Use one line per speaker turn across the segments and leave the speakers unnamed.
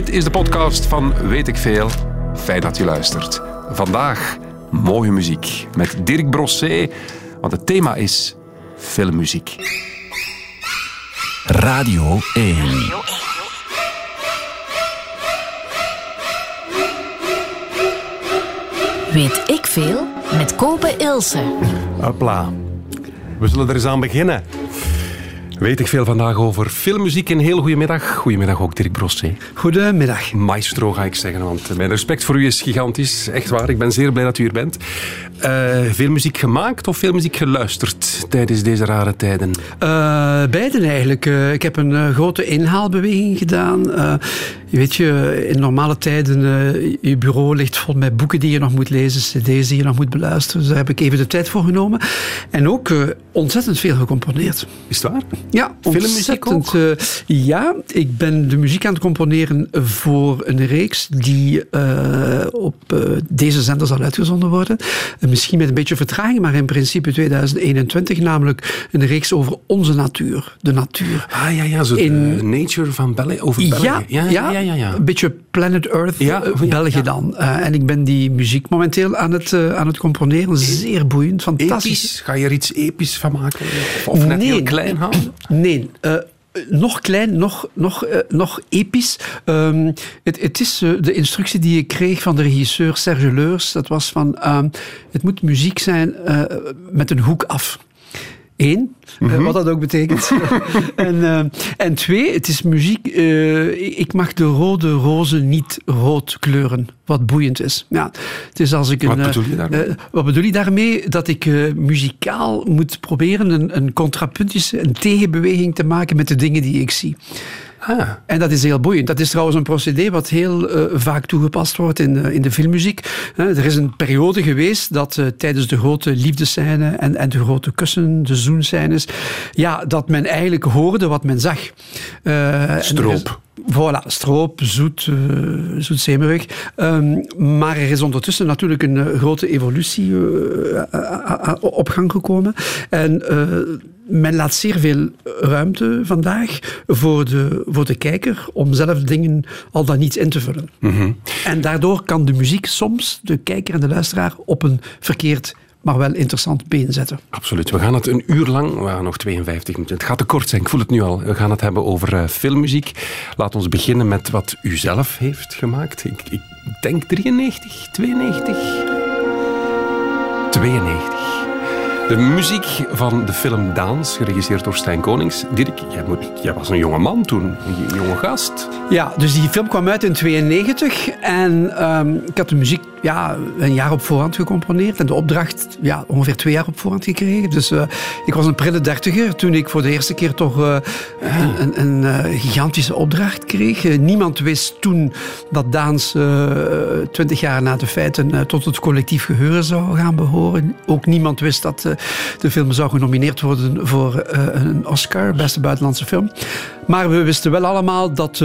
Dit is de podcast van Weet ik Veel. Fijn dat je luistert. Vandaag mooie muziek met Dirk Brossé, want het thema is filmmuziek.
Radio 1.
Weet ik veel met Kopen Ilse.
Hopla. We zullen er eens aan beginnen. Weet ik veel vandaag over filmmuziek. Een heel goede middag. Goedemiddag ook Dirk Brossé.
Goedemiddag.
Maestro ga ik zeggen, want mijn respect voor u is gigantisch. Echt waar, ik ben zeer blij dat u hier bent. Uh, veel muziek gemaakt of veel muziek geluisterd tijdens deze rare tijden?
Uh, beiden eigenlijk. Uh, ik heb een grote inhaalbeweging gedaan. weet je, in normale tijden, je bureau ligt vol met boeken die je nog moet lezen, cd's die je nog moet beluisteren. Dus daar heb ik even de tijd voor genomen. En ook ontzettend veel gecomponeerd.
Is het waar?
Ja, filmmuziek ook? Ja, ik ben de muziek aan het componeren voor een reeks die op deze zender zal uitgezonden worden. Misschien met een beetje vertraging, maar in principe 2021, namelijk een reeks over onze natuur, de natuur.
Ah ja, ja, zo in, de nature van België, over België.
Ja, ja, ja, ja, ja, ja. een beetje Planet Earth, ja, België dan. en ik ben die muziek momenteel aan het, aan het componeren. Zeer boeiend, fantastisch.
Episch? Ga je er iets episch van maken? Of net
nee.
heel klein houden?
Nee, nog klein, nog, nog, uh, nog episch. Um, het, het is uh, de instructie die ik kreeg van de regisseur Serge Leurs. Dat was van, um, het moet muziek zijn met een hoek af. Eén, mm -hmm. wat dat ook betekent. en, uh, en twee, het is muziek. Uh, ik mag de rode rozen niet rood kleuren, wat boeiend is. Ja, het is als ik
wat
een,
bedoel je daarmee? Uh,
wat bedoel je daarmee? Dat ik muzikaal moet proberen een, een contrapuntische, een tegenbeweging te maken met de dingen die ik zie.
Ah.
En dat is heel boeiend. Dat is trouwens een procedé wat heel uh, vaak toegepast wordt in, uh, in de filmmuziek. Er is een periode geweest dat tijdens de grote liefdescène en, en de grote kussen, de zoenscènes, ja, dat men eigenlijk hoorde wat men zag.
Stroop.
Voilà, stroop, zoet, uh, zoetzemerig. Um, maar er is ondertussen natuurlijk een uh, grote evolutie uh, op gang gekomen. En men laat zeer veel ruimte vandaag voor de, voor de kijker om zelf dingen al dan niet in te vullen.
Mm -hmm.
En daardoor kan de muziek soms de kijker en de luisteraar op een verkeerd maar wel interessant been zetten.
Absoluut. We gaan het een uur lang, we gaan nog 52 minuten, het gaat te kort zijn, ik voel het nu al. We gaan het hebben over uh, filmmuziek. Laat ons beginnen met wat u zelf heeft gemaakt. Ik, ik denk 93, 92? 92. De muziek van de film Daans, geregisseerd door Stijn Konings. Dirk, jij, moet, jij was een jonge man toen, een jonge gast.
Ja, dus die film kwam uit in 92 en um, ik had de muziek ja, een jaar op voorhand gecomponeerd en de opdracht ja, ongeveer twee jaar op voorhand gekregen. Dus uh, ik was een prille dertiger toen ik voor de eerste keer toch uh, een, een, een uh, gigantische opdracht kreeg. niemand wist toen dat Daans twintig jaar na de feiten tot het collectief geheuren zou gaan behoren. Ook niemand wist dat de film zou genomineerd worden voor een Oscar, beste buitenlandse film. Maar we wisten wel allemaal dat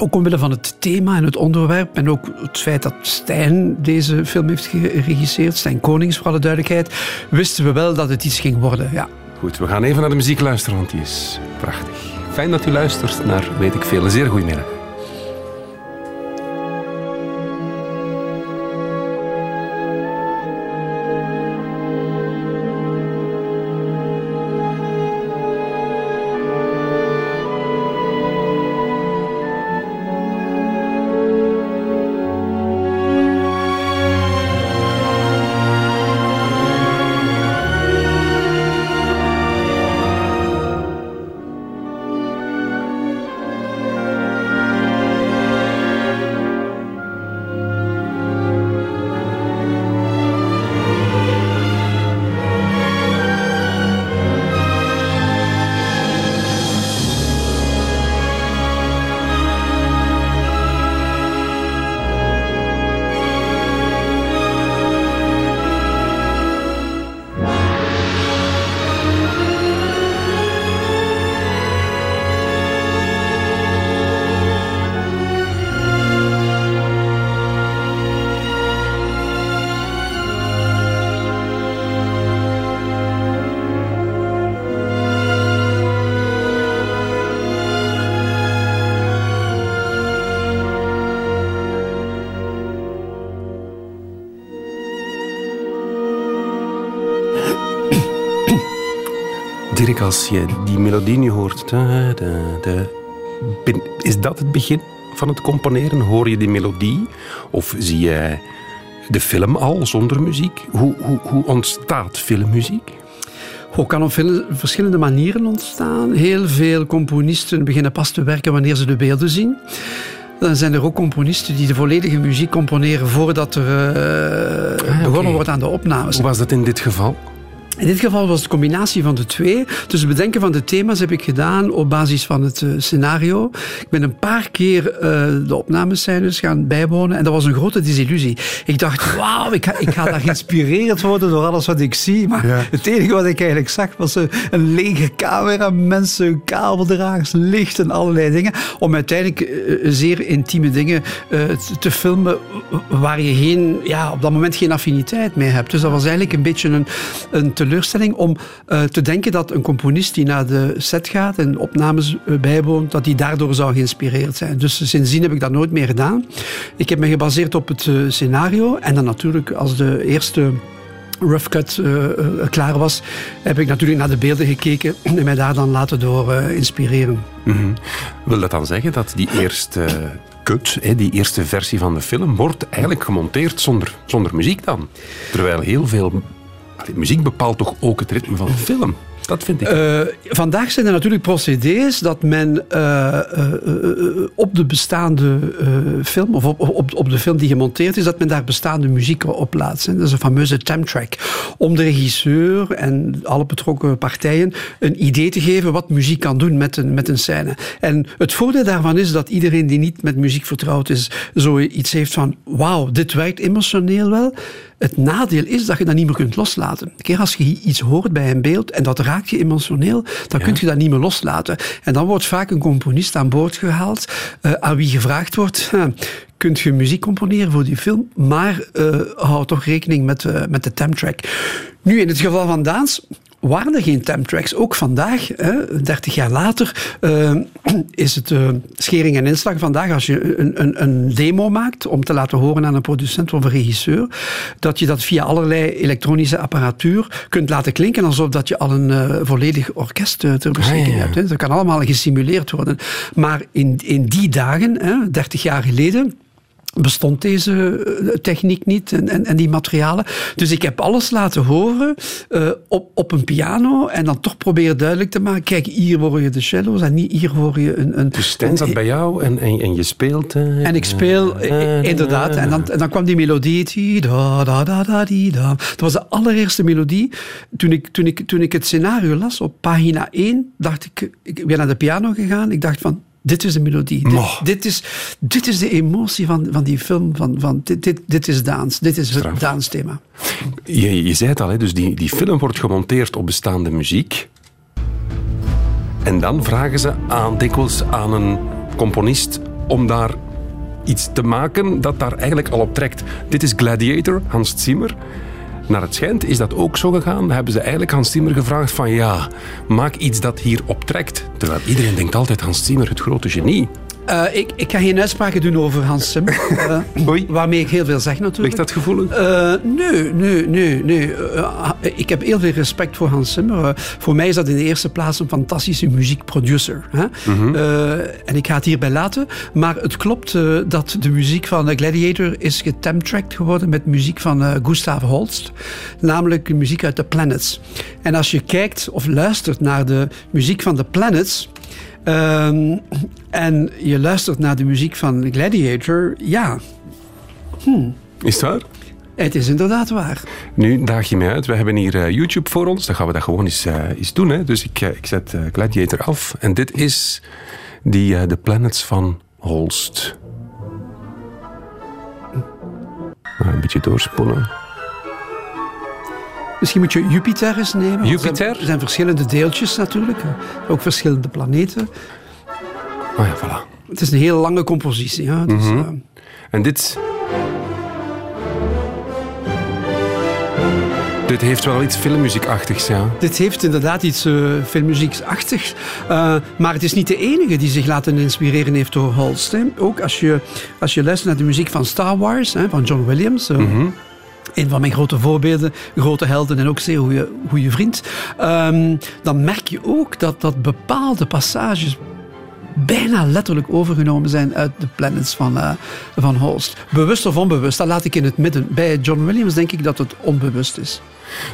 ook omwille van het thema en het onderwerp en ook het feit dat Stijn deze film heeft geregisseerd, Stijn Konings voor alle duidelijkheid, wisten we wel dat het iets ging worden. Ja.
Goed, we gaan even naar de muziek luisteren, want die is prachtig. Fijn dat u luistert naar Weet ik Veel. Een zeer goedemiddag. Als je die melodie nu hoort, is dat het begin van het componeren? Hoor je die melodie? Of zie je de film al zonder muziek? Hoe, hoe, hoe ontstaat filmmuziek?
Goh, kan op veel verschillende manieren ontstaan. Heel veel componisten beginnen pas te werken wanneer ze de beelden zien. Dan zijn er ook componisten die de volledige muziek componeren voordat er eh,
Ah,
begonnen wordt aan de opnames.
Hoe was dat in dit geval?
In dit geval was het de combinatie van de twee. Dus het bedenken van de thema's heb ik gedaan op basis van het eh, scenario. Ik ben een paar keer eh, de opnamescènes gaan bijwonen en dat was een grote desillusie. Ik dacht, wauw, ik ga, ik ga daar geïnspireerd worden door alles wat ik zie. Maar
Ja.
het enige wat ik eigenlijk zag was een, een lege camera, mensen, kabeldragers, licht en allerlei dingen. Om uiteindelijk eh, zeer intieme dingen eh, te- te filmen waar je geen, ja, op dat moment geen affiniteit mee hebt. Dus dat was eigenlijk een beetje een, een teleurstelling om eh, te denken dat een componist die naar de set gaat en opnames eh, bijwoont, dat die daardoor zou geïnspireerd zijn. Dus sindsdien heb ik dat nooit meer gedaan. Ik heb me gebaseerd op het eh, scenario en dan natuurlijk als de eerste rough cut klaar was, heb ik natuurlijk naar de beelden gekeken en mij daar dan laten door inspireren.
Mhm. Wil dat dan zeggen dat die eerste cut, hè, die eerste versie van de film, wordt eigenlijk gemonteerd zonder, zonder muziek dan? Terwijl heel veel... Muziek bepaalt toch ook het ritme van de film? Dat vind ik.
Eh, vandaag zijn er natuurlijk procedés dat men eh, eh, op de bestaande film, of op, op, de film die gemonteerd is, dat men daar bestaande muziek op laat. Dat is een fameuze temtrack. Om de regisseur en alle betrokken partijen een idee te geven wat muziek kan doen met een, met een scène. En het voordeel daarvan is dat iedereen die niet met muziek vertrouwd is, zoiets heeft van wauw, dit werkt emotioneel wel. Het nadeel is dat je dat niet meer kunt loslaten. Een keer als je iets hoort bij een beeld en dat raakt je emotioneel, dan kun je dat niet meer loslaten. En dan wordt vaak een componist aan boord gehaald eh, aan wie gevraagd wordt... "Huh, Kunt je muziek componeren voor die film, maar eh, hou toch rekening met, eh, met de temtrack. Nu, in het geval van Daans waren er geen temtracks. Ook vandaag, hè, 30 jaar later, eh, is het eh, schering en inslag. Vandaag, als je een, een, een demo maakt om te laten horen aan een producent of een regisseur, dat je dat via allerlei elektronische apparatuur kunt laten klinken alsof dat je al een eh, volledig orkest ter beschikking
Ah, ja.
hebt. Hè. Dat kan allemaal gesimuleerd worden. Maar in, in die dagen, hè, 30 jaar geleden, bestond deze eh, techniek niet en, en, en die materialen. Dus ik heb alles laten horen eh, op, op een piano en dan toch proberen duidelijk te maken, kijk, hier hoor je de cello's en niet hier hoor je een... een
Dus Stijn zat bij jou en, en, en je speelt... eh,
en ik speel, inderdaad, en dan, en dan kwam die melodie. die Da, da, da, da, die, da. Dat was de allereerste melodie. Toen ik, toen, ik, toen ik het scenario las op pagina 1, dacht ik, ik ben naar de piano gegaan. Ik dacht van, dit is de melodie. Dit, is, dit is de emotie van, van die film. Van, van, dit, dit, dit is dans. Dit is
Straf.
het dansthema.
Je, je zei het al, hè, dus die, die film wordt gemonteerd op bestaande muziek. En dan vragen ze aan, dikwijls aan een componist om daar iets te maken dat daar eigenlijk al op trekt. Dit is Gladiator, Hans Zimmer. Naar het schijnt is dat ook zo gegaan. Hebben ze eigenlijk Hans Zimmer gevraagd van ja, maak iets dat hier op trekt. Terwijl iedereen denkt altijd Hans Zimmer, het grote genie.
Eh, ik, ik ga geen uitspraken doen over Hans Zimmer. eh,
Oei.
waarmee ik heel veel zeg natuurlijk.
Ligt dat gevoelig?
Eh, nee, nee, nee. nee. Eh, ik heb heel veel respect voor Hans Zimmer. Eh, voor mij is dat in de eerste plaats een fantastische muziekproducer. Hè? Eh, en ik ga het hierbij laten. Maar het klopt eh, dat de muziek van eh, Gladiator is getemtracked geworden met muziek van eh, Gustav Holst. Namelijk muziek uit The Planets. En als je kijkt of luistert naar de muziek van The Planets... ehm, en je luistert naar de muziek van Gladiator, ja,
Is het waar?
het is inderdaad waar.
Nu daag je mij uit. We hebben hier eh, YouTube voor ons. Dan gaan we dat gewoon eens, eh, eens doen. Hè. Dus ik, eh, ik zet Gladiator af. En dit is die, de Planets van Holst. Nou, een beetje doorspoelen.
Misschien moet je Jupiter eens nemen.
Jupiter?
Er zijn, er zijn verschillende deeltjes natuurlijk. Ook verschillende planeten.
Oh ja, voilà.
Het is een hele lange compositie. Ja? Dus,
Mhm.
eh,
En dit... Dit heeft wel iets filmmuziekachtigs, ja.
dit heeft inderdaad iets uh, filmmuziekachtigs. Uh, maar het is niet de enige die zich laten inspireren heeft door Holst. Hè. Ook als je, als je luistert naar de muziek van Star Wars, hè, van John Williams.
Mhm.
Een van mijn grote voorbeelden, grote helden en ook zeer goede, goede vriend. Um, dan merk je ook dat, dat bepaalde passages bijna letterlijk overgenomen zijn uit de planets van, uh, van Holst. Bewust of onbewust, dat laat ik in het midden. Bij John Williams denk ik dat het onbewust is.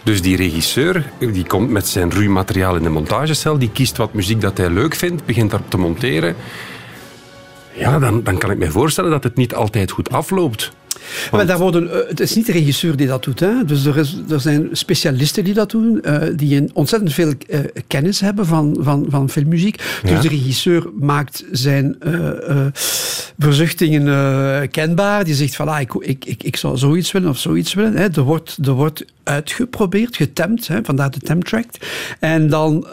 Dus die regisseur die komt met zijn ruw materiaal in de montagecel, die kiest wat muziek dat hij leuk vindt, begint daarop te monteren. Ja, dan, dan kan ik me voorstellen dat het niet altijd goed afloopt.
Maar daar worden, eh, het is niet de regisseur die dat doet. Hè. Dus er, is, er zijn specialisten die dat doen, uh, die ontzettend veel uh, kennis hebben van, van, van filmmuziek. Dus de regisseur maakt zijn verzuchtingen kenbaar. Die zegt van, ah, ik, ik, ik, ik zou zoiets willen of zoiets willen. Hè. Er, wordt, er wordt uitgeprobeerd, getemd, hè, vandaar de temtrack. En dan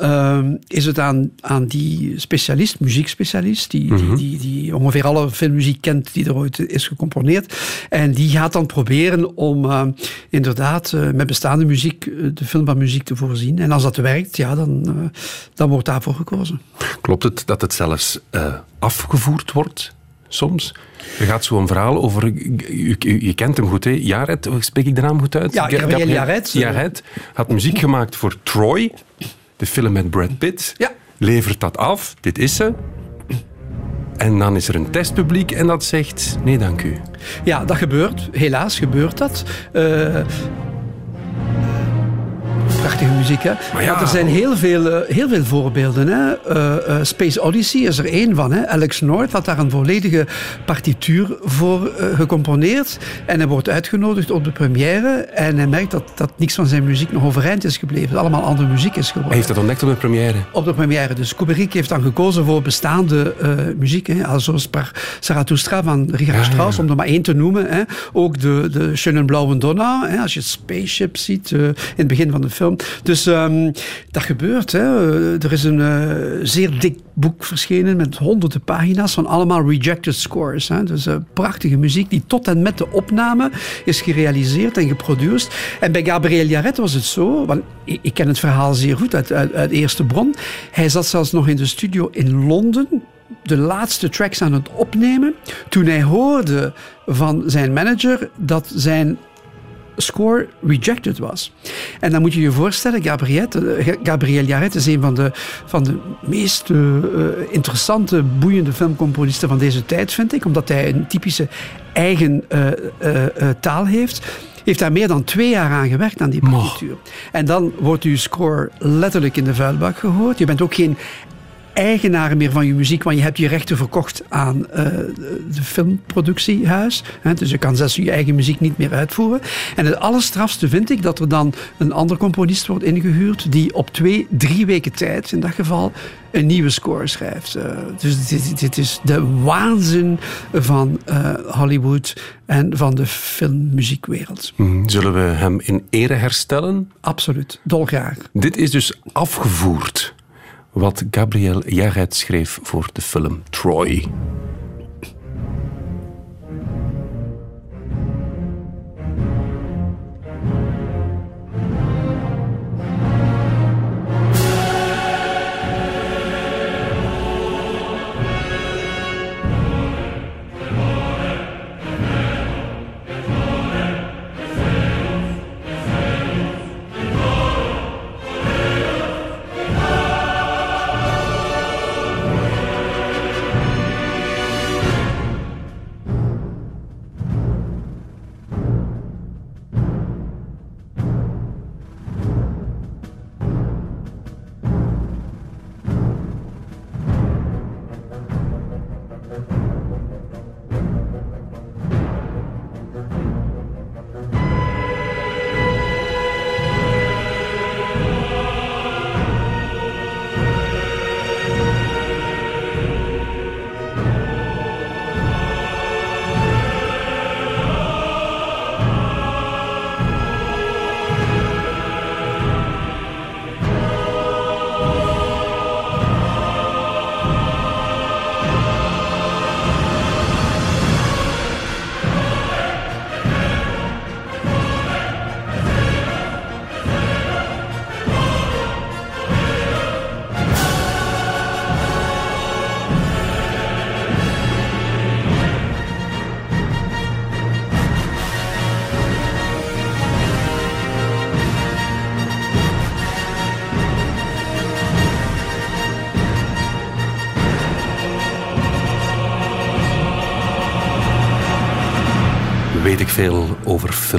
is het aan, aan die specialist, muziekspecialist, die, die, mhm. die, die, ongeveer alle filmmuziek kent die er ooit is gecomponeerd. En die gaat dan proberen om uh, inderdaad uh, met bestaande muziek uh, de film van muziek te voorzien. En als dat werkt, ja, dan, dan wordt daarvoor gekozen.
Klopt het dat het zelfs afgevoerd wordt? Soms. Er gaat zo'n verhaal over. Je, je, kent hem goed, hè? Jared, spreek ik de naam goed uit?
Ja, Gabriel Jared.
Jared had muziek gemaakt voor Troy, de film met Brad Pitt.
Ja.
Levert dat af, dit is ze. En dan is er een testpubliek en dat zegt nee dank u.
Ja, dat gebeurt. Helaas gebeurt dat. Uh, prachtige muziek. Hè? Maar, ja, er zijn heel veel, eh, heel veel voorbeelden. Hè? Uh, Space Odyssey is er één van. Hè? Alex North had daar een volledige partituur voor uh, gecomponeerd. En hij wordt uitgenodigd op de première. En hij merkt dat, dat niks van zijn muziek nog overeind is gebleven. Dat allemaal andere muziek is geworden. Hij
heeft dat ontdekt op de première?
Op de première. Dus Kubrick heeft dan gekozen voor bestaande muziek. Hè? Zoals Zarathustra van Richard Strauss, om er maar één te noemen. Hè? Ook de, de Schönen Blauen Donner. Hè? Als je Spaceship ziet in het begin van de film. Dus um, dat gebeurt. Hè. Er is een uh, zeer dik boek verschenen met honderden pagina's van allemaal rejected scores. Hè. Dus uh, prachtige muziek die tot en met de opname is gerealiseerd en geproduceerd. En bij Gabriel Yaret was het zo, want ik, ik ken het verhaal zeer goed uit, uit, uit eerste bron. Hij zat zelfs nog in de studio in Londen de laatste tracks aan het opnemen. Toen hij hoorde van zijn manager dat zijn score rejected was. En dan moet je je voorstellen, Gabriel Yaret is een van de, van de meest uh, interessante, boeiende filmcomponisten van deze tijd, vind ik, omdat hij een typische eigen uh, taal heeft heeft daar meer dan twee jaar aan gewerkt aan die partituur. En dan wordt uw score letterlijk in de vuilbak gehoord. Je bent ook geen eigenaar meer van je muziek, want je hebt je rechten verkocht aan uh, de filmproductiehuis. Hè, dus je kan zelfs je eigen muziek niet meer uitvoeren. En het allerstrafste vind ik dat er dan een ander componist wordt ingehuurd die op twee, drie weken tijd in dat geval een nieuwe score schrijft. Uh, dus dit, dit, is de waanzin van uh, Hollywood en van de filmmuziekwereld.
Mhm. Zullen we hem in ere herstellen?
Absoluut, dolgraag.
Dit is dus afgevoerd wat Gabriel Yared schreef voor de film Troy.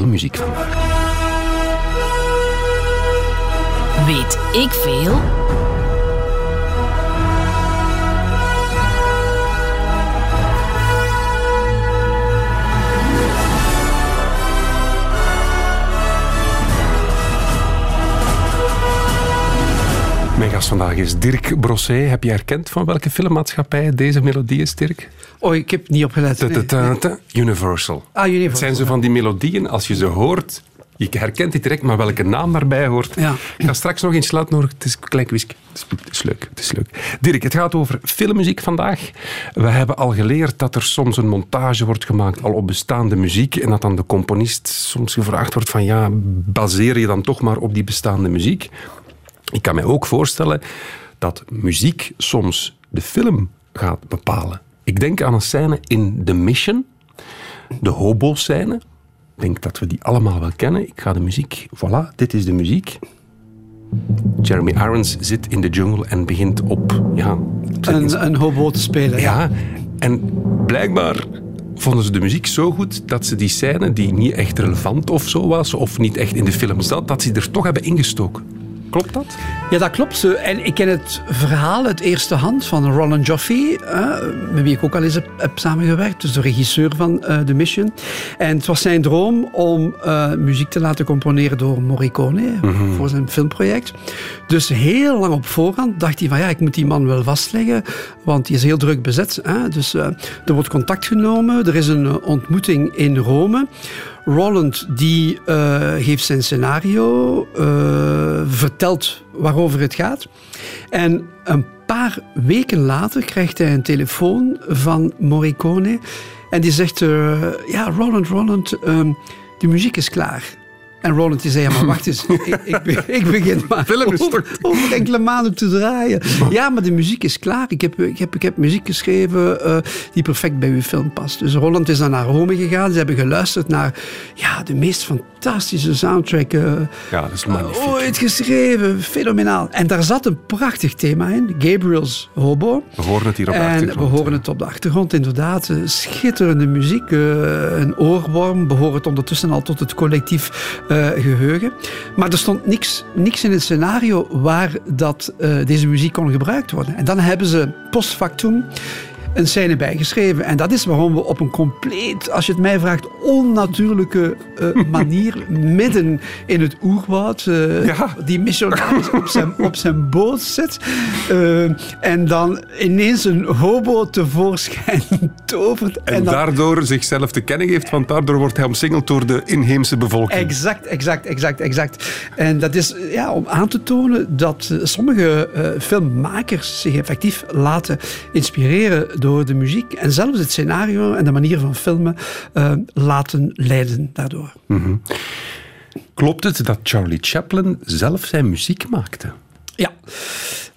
Over filmmuziek vandaag.
Weet ik veel?
Mijn gast vandaag is Dirk Brosset. Heb je herkend van welke filmmaatschappij deze melodie is, Dirk?
Oh, ik heb niet opgelet.
Ta- Universal.
Ah, Universal.
Het zijn zo van die melodieën, als je ze hoort, je herkent het direct, maar welke naam daarbij hoort.
Ja.
Ik ga straks nog eens laten horen. Het is een klein. Het is, het is leuk. Het is leuk. Dirk, het gaat over filmmuziek vandaag. We hebben al geleerd dat er soms een montage wordt gemaakt al op bestaande muziek en dat dan de componist soms gevraagd wordt van ja, baseer je dan toch maar op die bestaande muziek. Ik kan mij ook voorstellen dat muziek soms de film gaat bepalen. Ik denk aan een scène in The Mission, de hobo-scène. Ik denk dat we die allemaal wel kennen. Ik ga de muziek... Voilà, dit is de muziek. Jeremy Irons zit in de jungle en begint op... Ja,
Een, een hobo te spelen.
ja, en blijkbaar vonden ze de muziek zo goed dat ze die scène, die niet echt relevant of zo was, of niet echt in de film zat, dat ze er toch hebben ingestoken. Klopt dat?
Ja, dat klopt. En ik ken het verhaal uit eerste hand van Roland Joffe, eh, met wie ik ook al eens heb, heb samengewerkt, dus de regisseur van eh, The Mission. En het was zijn droom om eh, muziek te laten componeren door Morricone voor zijn filmproject. Dus heel lang op voorhand dacht hij van ja, ik moet die man wel vastleggen, want die is heel druk bezet. Hè? Dus er wordt contact genomen, er is een ontmoeting in Rome. Roland die eh, geeft zijn scenario, eh, vertelt waarover het gaat. En een paar weken later krijgt hij een telefoon van Morricone. En die zegt, eh, ja Roland, Roland, ehm, de muziek is klaar. En Roland die zei, ja, maar wacht eens, ik, ik, be- ik begin maar
Film is
over, over enkele maanden te draaien. Ja, maar de muziek is klaar. Ik heb, ik heb, ik heb muziek geschreven eh, die perfect bij uw film past. Dus Roland is dan naar Rome gegaan. Ze hebben geluisterd naar ja, de meest fantastische soundtrack eh,
Ja, dat is magnifiek.
ooit geschreven. Fenomenaal. En daar zat een prachtig thema in. Gabriel's Hobo.
We horen het hier op de
En we
achtergrond.
horen het op de achtergrond, inderdaad. Eh, Schitterende muziek, eh, een oorworm, behoort ondertussen al tot het collectief eh, geheugen. Maar er stond niks, niks in het scenario waar dat, eh, deze muziek kon gebruikt worden. En dan hebben ze post factum een scène bijgeschreven. En dat is waarom we op een compleet, als je het mij vraagt, onnatuurlijke eh, manier midden in het oerwoud eh,
Ja.
die missionaris op zijn, op zijn boot zit. eh, en dan ineens een hobo tevoorschijn tovert.
En,
dan,
daardoor zichzelf te kennen geeft, want daardoor wordt hij omsingeld door de inheemse bevolking.
Exact, exact, exact, exact. En dat is ja, om aan te tonen dat sommige filmmakers zich effectief laten inspireren door de muziek. En zelfs het scenario en de manier van filmen eh, laten leiden daardoor.
Klopt het dat Charlie Chaplin zelf zijn muziek maakte?
Ja.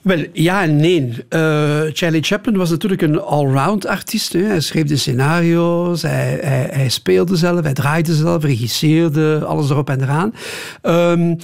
Wel, ja en nee. Eh, Charlie Chaplin was natuurlijk een allround artiest. Hè. Hij schreef de scenario's, hij, hij, hij speelde zelf, hij draaide zelf, regisseerde, alles erop en eraan. Ehm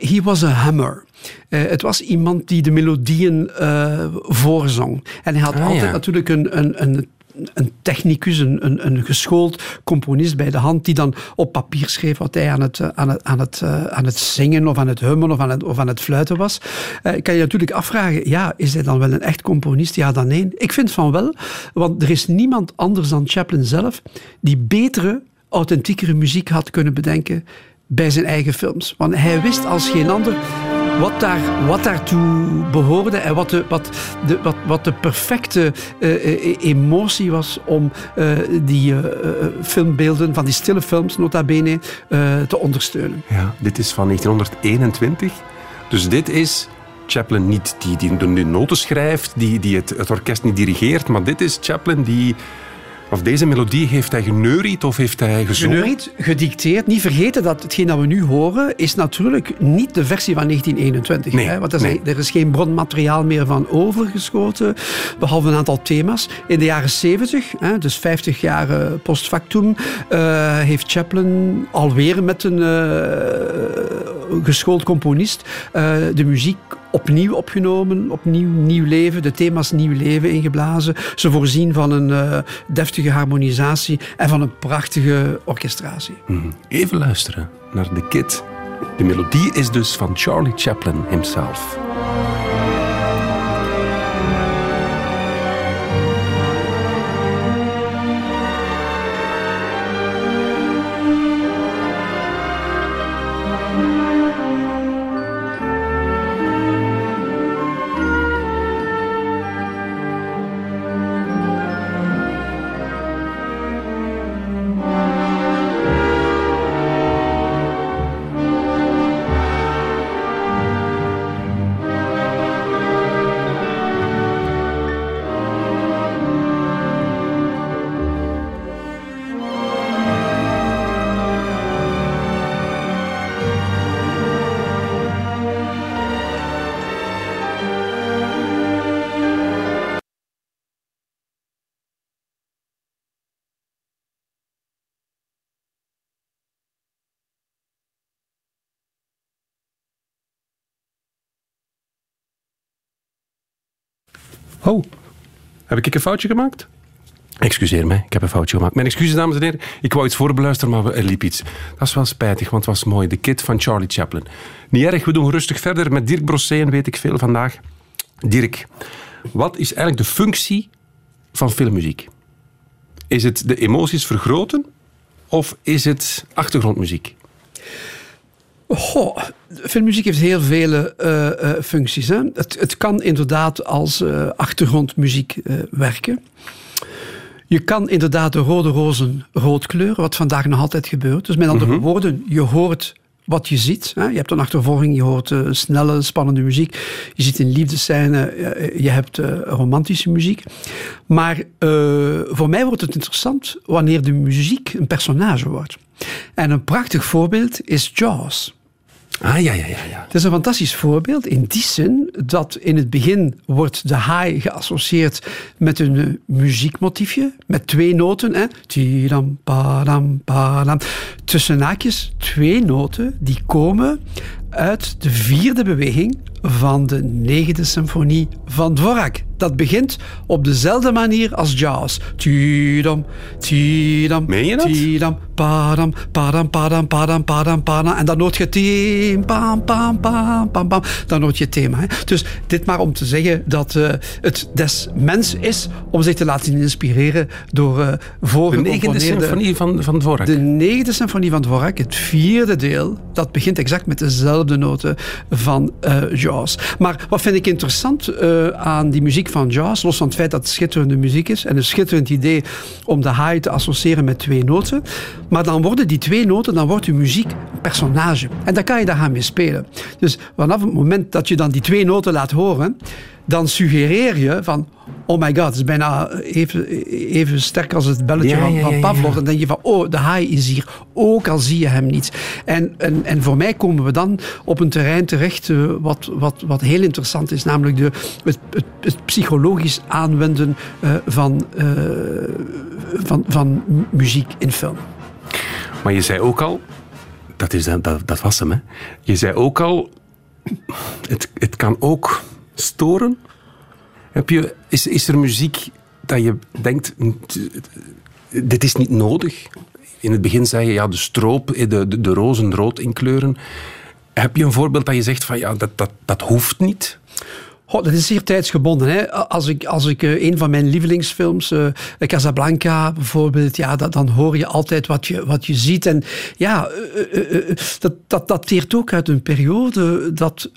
he was a hammer. Eh, het was iemand die de melodieën eh, voorzong. En hij had
Ah,
altijd
ja.
natuurlijk een, een, een een technicus, een, een, een geschoold componist bij de hand, die dan op papier schreef wat hij aan het, eh, aan het, aan het, aan het zingen of aan het hummen of aan het, of aan het fluiten was. Eh, kan je natuurlijk afvragen, ja, is hij dan wel een echt componist? Ja, dan nee. Ik vind van wel, want er is niemand anders dan Chaplin zelf die betere, authentiekere muziek had kunnen bedenken bij zijn eigen films. Want hij wist als geen ander wat, daar, wat daartoe behoorde en wat de, wat de, wat, wat de perfecte eh, eh, emotie was om eh, die filmbeelden van die stille films, nota bene, te ondersteunen.
Ja, dit is van 1921. Dus dit is Chaplin niet die, die de noten schrijft, die, die het, het orkest niet dirigeert, maar dit is Chaplin die... Of deze melodie heeft hij geneuried of heeft hij gezongen?
Geneuried, gedicteerd. Niet vergeten dat hetgeen dat we nu horen, is natuurlijk niet de versie van 1921.
Nee,
hè? Want er is,
nee.
er is geen bronmateriaal meer van overgeschoten, behalve een aantal thema's. In de jaren 70, hè, dus 50 jaar eh, post factum, eh, heeft Chaplin alweer met een eh, geschoold componist de muziek opnieuw opgenomen, opnieuw nieuw leven, de thema's nieuw leven ingeblazen. Ze voorzien van een uh, deftige harmonisatie en van een prachtige orchestratie.
Mhm. Even luisteren naar The Kid. De melodie is dus van Charlie Chaplin himself. Heb ik een foutje gemaakt? Excuseer mij, ik heb een foutje gemaakt. Mijn excuses, dames en heren. Ik wou iets voorbeluisteren, maar er liep iets. Dat is wel spijtig, want het was mooi. De kit van Charlie Chaplin. Niet erg, we doen rustig verder met Dirk Brosseen, weet ik veel vandaag. Dirk, wat is eigenlijk de functie van filmmuziek? Is het de emoties vergroten of is het achtergrondmuziek?
Goh, filmmuziek heeft heel vele uh, uh, functies. Hè? Het, het, kan inderdaad als uh, achtergrondmuziek werken. Je kan inderdaad de rode rozen rood kleuren, wat vandaag nog altijd gebeurt. Dus met andere mm -hmm. woorden, je hoort wat je ziet. Hè? Je hebt een achtervolging, je hoort snelle, spannende muziek. Je ziet een liefdescène, je hebt romantische muziek. Maar voor mij wordt het interessant wanneer de muziek een personage wordt. En een prachtig voorbeeld is Jaws.
Ah, ja, ja.
Het is een fantastisch voorbeeld in die zin dat in het begin wordt de haai geassocieerd met een muziekmotiefje, met twee noten. Hè. Tidam, padam, padam. Tussen naakjes twee noten die komen uit de vierde beweging van de negende symfonie van Dvorak. Dat begint op dezelfde manier als jazz. Tidam, tidam,
Meen je dat?
tidam, padam, padam, padam, padam, padam, padam. En dan hoort je tim, pam, pam, pam, pam, pam. Dan hoort je thema. Hè. Dus dit maar om te zeggen dat uh, het des mens is om zich te laten inspireren door uh,
De negende symfonie van, van Dvorak.
De negende symfonie van Dvorak, het vierde deel, dat begint exact met dezelfde noten van uh, jazz. Maar wat vind ik interessant uh, aan die muziek van jazz, los van het feit dat het schitterende muziek is en een schitterend idee om de haai te associëren met twee noten, maar dan worden die twee noten, dan wordt de muziek een personage. En dan kan je daar gaan mee spelen. Dus vanaf het moment dat je dan die twee noten laat horen, dan suggereer je van, oh my god, het is bijna even, even sterk als het belletje
Ja,
van, van
ja,
Pavlov.
ja.
Dan denk je van, oh, de haai is hier, ook al zie je hem niet. En, en, en voor mij komen we dan op een terrein terecht eh, wat, wat, wat heel interessant is, namelijk de, het, het, het psychologisch aanwenden eh, van, eh, van, van muziek in film.
Maar je zei ook al, dat, is, dat, dat was hem, hè? Je zei ook al, het, het kan ook storen. Heb je, is, is er muziek dat je denkt, dit is niet nodig? In het begin zei je, ja, de stroop, de, de, de rozen rood inkleuren. Heb je een voorbeeld dat je zegt van, ja, dat, dat, dat hoeft niet?
Dat is zeer tijdsgebonden. Hè. Als ik, als ik uh, een van mijn lievelingsfilms, uh, Casablanca bijvoorbeeld, ja, dan hoor je altijd wat je, wat je ziet. En ja, uh, dat, dat dateert ook uit een periode dat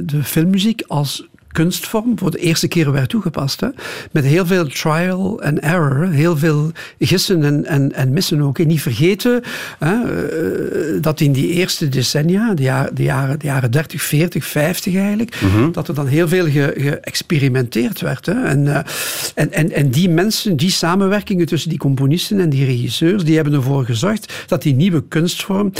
de filmmuziek als kunstvorm voor de eerste keer werd toegepast. Hè? Met heel veel trial and error, heel veel gissen en, en, en missen ook. En niet vergeten hè, uh, dat in die eerste decennia, de, jaar, de, jaren, de jaren 30, 40, 50 eigenlijk, mm -hmm. dat er dan heel veel ge, geëxperimenteerd werd. Hè? En, uh, en, en, en die mensen, die samenwerkingen tussen die componisten en die regisseurs, die hebben ervoor gezorgd dat die nieuwe kunstvorm,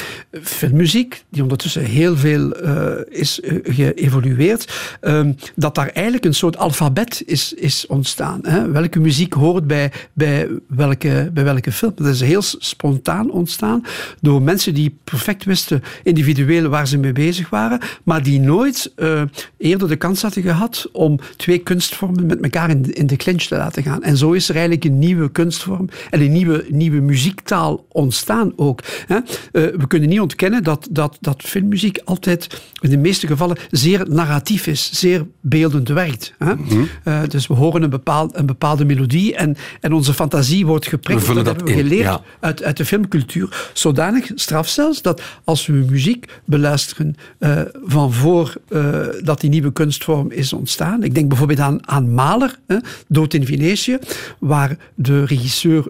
filmmuziek, die ondertussen heel veel uh, is geëvolueerd, um, dat daar eigenlijk een soort alfabet is, is ontstaan. Hè? Welke muziek hoort bij, bij, welke, bij welke film. Dat is heel spontaan ontstaan door mensen die perfect wisten individueel waar ze mee bezig waren, maar die nooit uh, eerder de kans hadden gehad om twee kunstvormen met elkaar in, in de clinch te laten gaan. En zo is er eigenlijk een nieuwe kunstvorm en een nieuwe, nieuwe muziektaal ontstaan ook. Hè? Uh, we kunnen niet ontkennen dat, dat, dat filmmuziek altijd in de meeste gevallen zeer narratief is, zeer beeldend werkt. Hè? Mhm. Uh, dus we horen een, een bepaalde melodie en, en onze fantasie wordt geprikt.
We
dat,
dat
hebben we
in,
geleerd
ja.
uit, uit de filmcultuur. Zodanig straf zelfs dat als we muziek beluisteren uh, van voor uh, dat die nieuwe kunstvorm is ontstaan. Ik denk bijvoorbeeld aan, aan Mahler, hè, Dood in Venetië, waar de regisseur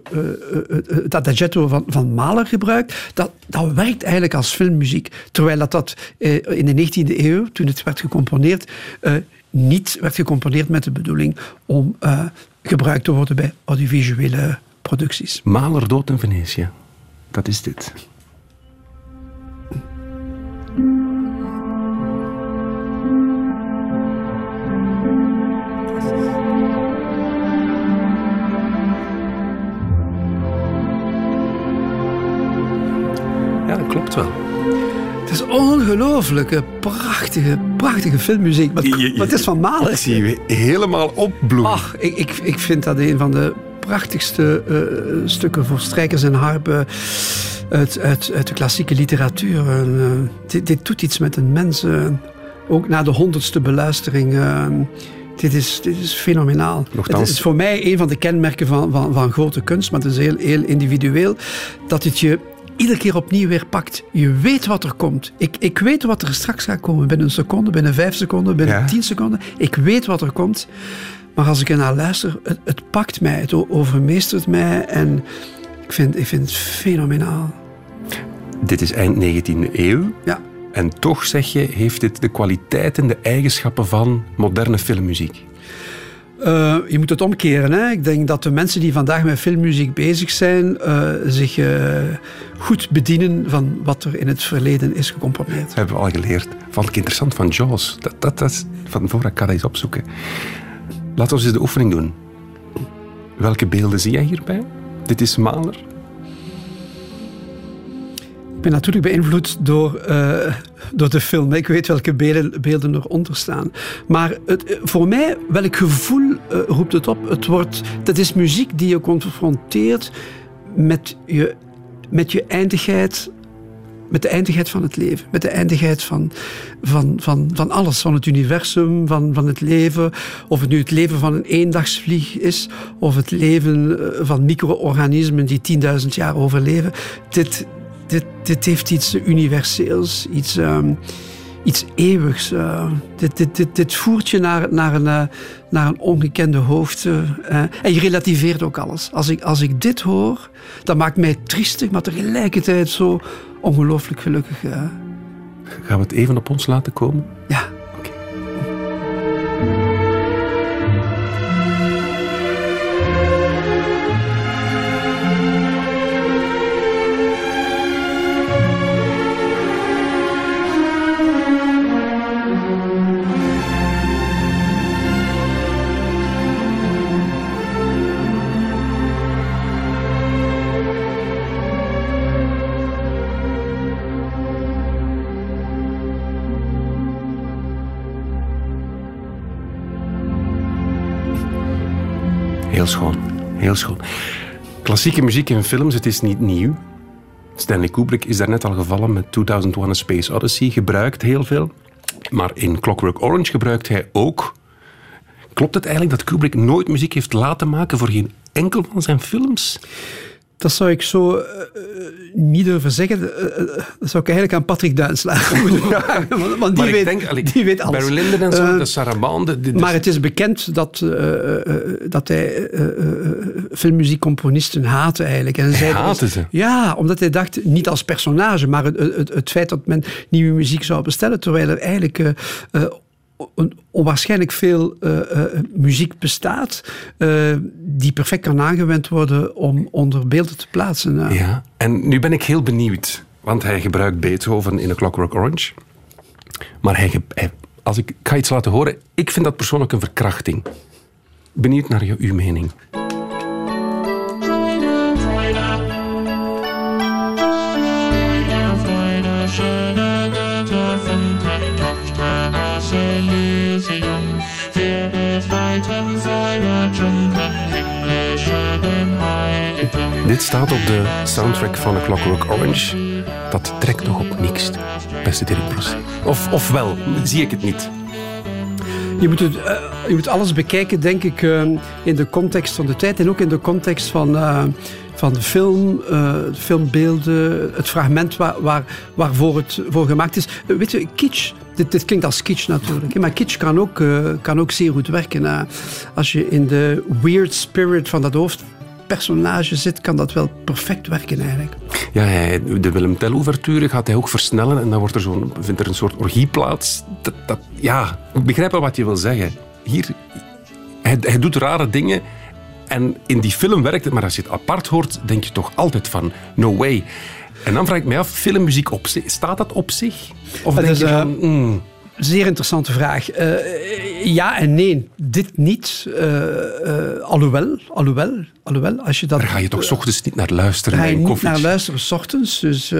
het adagietto van, van Mahler gebruikt. Dat, dat werkt eigenlijk als filmmuziek. Terwijl dat, dat in de 19e eeuw, toen het werd gecomponeerd, niet werd gecomponeerd met de bedoeling om gebruikt te worden bij audiovisuele producties.
Mahler dood in Venetië. Dat is dit.
Het is ongelooflijke, prachtige, prachtige filmmuziek. Maar, het is van Mahler.
Ik zie je helemaal opbloeien.
Ach, ik, ik, ik vind dat een van de prachtigste eh, stukken voor strijkers en harpen uit, uit, uit de klassieke literatuur. En, eh, dit, dit doet iets met een mens. eh, ook na de honderdste beluistering. dit, is, dit is fenomenaal.
Nochtans-
Het is voor mij een van de kenmerken van, van, van grote kunst, maar het is heel, heel individueel, dat het je iedere keer opnieuw weer pakt. Je weet wat er komt. Ik, ik weet wat er straks gaat komen. Binnen een seconde, binnen vijf seconden, binnen
Ja.
tien seconden. Ik weet wat er komt. Maar als ik ernaar luister, het, het pakt mij, het overmeestert mij. En ik vind, ik vind het fenomenaal.
Dit is eind 19e eeuw.
Ja.
En toch zeg je, heeft dit de kwaliteiten, de eigenschappen van moderne filmmuziek.
Eh, je moet het omkeren. Hè? Ik denk dat de mensen die vandaag met filmmuziek bezig zijn, eh, zich eh, goed bedienen van wat er in het verleden is gecomponeerd.
hebben we al geleerd. Vond ik interessant van Jaws. Dat, dat, dat van voor ik ga dat eens opzoeken. Laten we eens de oefening doen. Welke beelden zie jij hierbij? Dit is Mahler.
Ben natuurlijk beïnvloed door, eh, door de film. Ik weet welke beelden, beelden eronder staan. Maar het, voor mij, welk gevoel eh, roept het op? Het wordt, dat is muziek die je confronteert met je, met je eindigheid. Met de eindigheid van het leven. Met de eindigheid van, van, van, van alles. Van het universum, van, van het leven. Of het nu het leven van een eendagsvlieg is. Of het leven eh, van micro-organismen die 10.000 jaar overleven. Dit, dit, dit heeft iets universeels, iets, ehm, iets eeuwigs. eh. dit, dit, dit, dit voert je naar, naar, een, eh, naar een ongekende hoogte. en je relativeert ook alles. Als ik, als ik dit hoor, dat maakt mij triestig, maar tegelijkertijd zo ongelooflijk gelukkig.
Gaan we het even op ons laten komen?
ja.
Heel schoon. Klassieke muziek in films, het is niet nieuw. Stanley Kubrick is daar net al gevallen met 2001 A Space Odyssey. Gebruikt heel veel. Maar in Clockwork Orange gebruikt hij ook... Klopt het eigenlijk dat Kubrick nooit muziek heeft laten maken voor geen enkel van zijn films?
Dat zou ik zo eh, eh, niet durven zeggen. Eh, dat zou ik eigenlijk aan Patrick Duinslager moeten vragen. Want, want die,
maar
weet,
ik denk, allee,
die weet alles.
Barry Lyndon en zo, de Sarabande... de- de-
Maar het is bekend dat, dat hij filmmuziekcomponisten haatte eigenlijk. En zei,
haatte ze?
Ja, omdat hij dacht, niet als personage, maar het, het, het feit dat men nieuwe muziek zou bestellen, terwijl er eigenlijk onwaarschijnlijk veel eh, eh, muziek bestaat eh, die perfect kan aangewend worden om onder beelden te plaatsen.
Ja, en nu ben ik heel benieuwd. Want hij gebruikt Beethoven in A Clockwork Orange. Maar hij als ik, ik ga iets laten horen. Ik vind dat persoonlijk een verkrachting. Benieuwd naar uw mening. Dit staat op de soundtrack van A Clockwork Orange. Dat trekt toch op niks, beste Dirk Bros. Of, of wel, zie ik het niet.
Je moet, het, uh, je moet alles bekijken, denk ik, uh, in de context van de tijd en ook in de context van, uh, van de film, de filmbeelden, het fragment waar, waar, waarvoor het voor gemaakt is. weet je, kitsch, dit, dit, klinkt als kitsch natuurlijk, maar kitsch kan ook, kan ook zeer goed werken. als je in de weird spirit van dat hoofd personage zit, kan dat wel perfect werken eigenlijk.
Ja, hij, de Willem Tell-ouverture gaat hij ook versnellen en dan wordt er zo'n, vindt er een soort orgie plaats. Dat, dat, ja, ik begrijp wel wat je wil zeggen. Hier, hij, hij doet rare dingen en in die film werkt het, maar als je het apart hoort, denk je toch altijd van no way. En dan vraag ik mij af, filmmuziek op zich, staat dat op zich?
Of denk is, je van, mm. Zeer interessante vraag. Uh, ja en nee. Dit niet. Uh, uh, alhoewel, alhoewel, alhoewel, als je dat...
Daar ga je toch s ochtends niet naar luisteren?
Ga je niet naar luisteren s ochtends. Dus